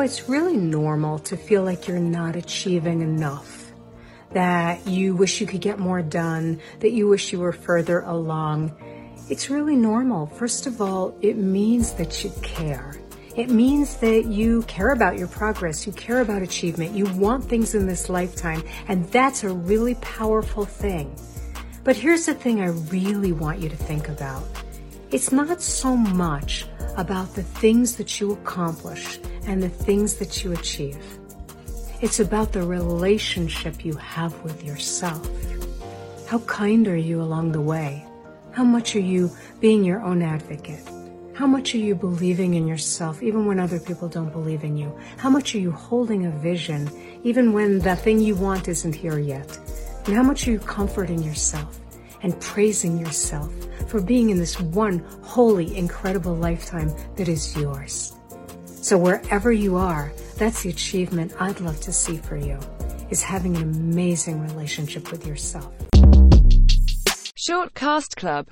it's really normal to feel like you're not achieving enough, that you wish you could get more done, that you wish you were further along. It's really normal. First of all, it means that you care. It means that you care about your progress, you care about achievement, you want things in this lifetime, and that's a really powerful thing. But here's the thing I really want you to think about. It's not so much about the things that you accomplish and the things that you achieve. It's about the relationship you have with yourself. How kind are you along the way? How much are you being your own advocate? How much are you believing in yourself even when other people don't believe in you? How much are you holding a vision even when the thing you want isn't here yet? And how much are you comforting yourself and praising yourself for being in this one holy, incredible lifetime that is yours? So wherever you are, that's the achievement I'd love to see for you, is having an amazing relationship with yourself. Short Cast Club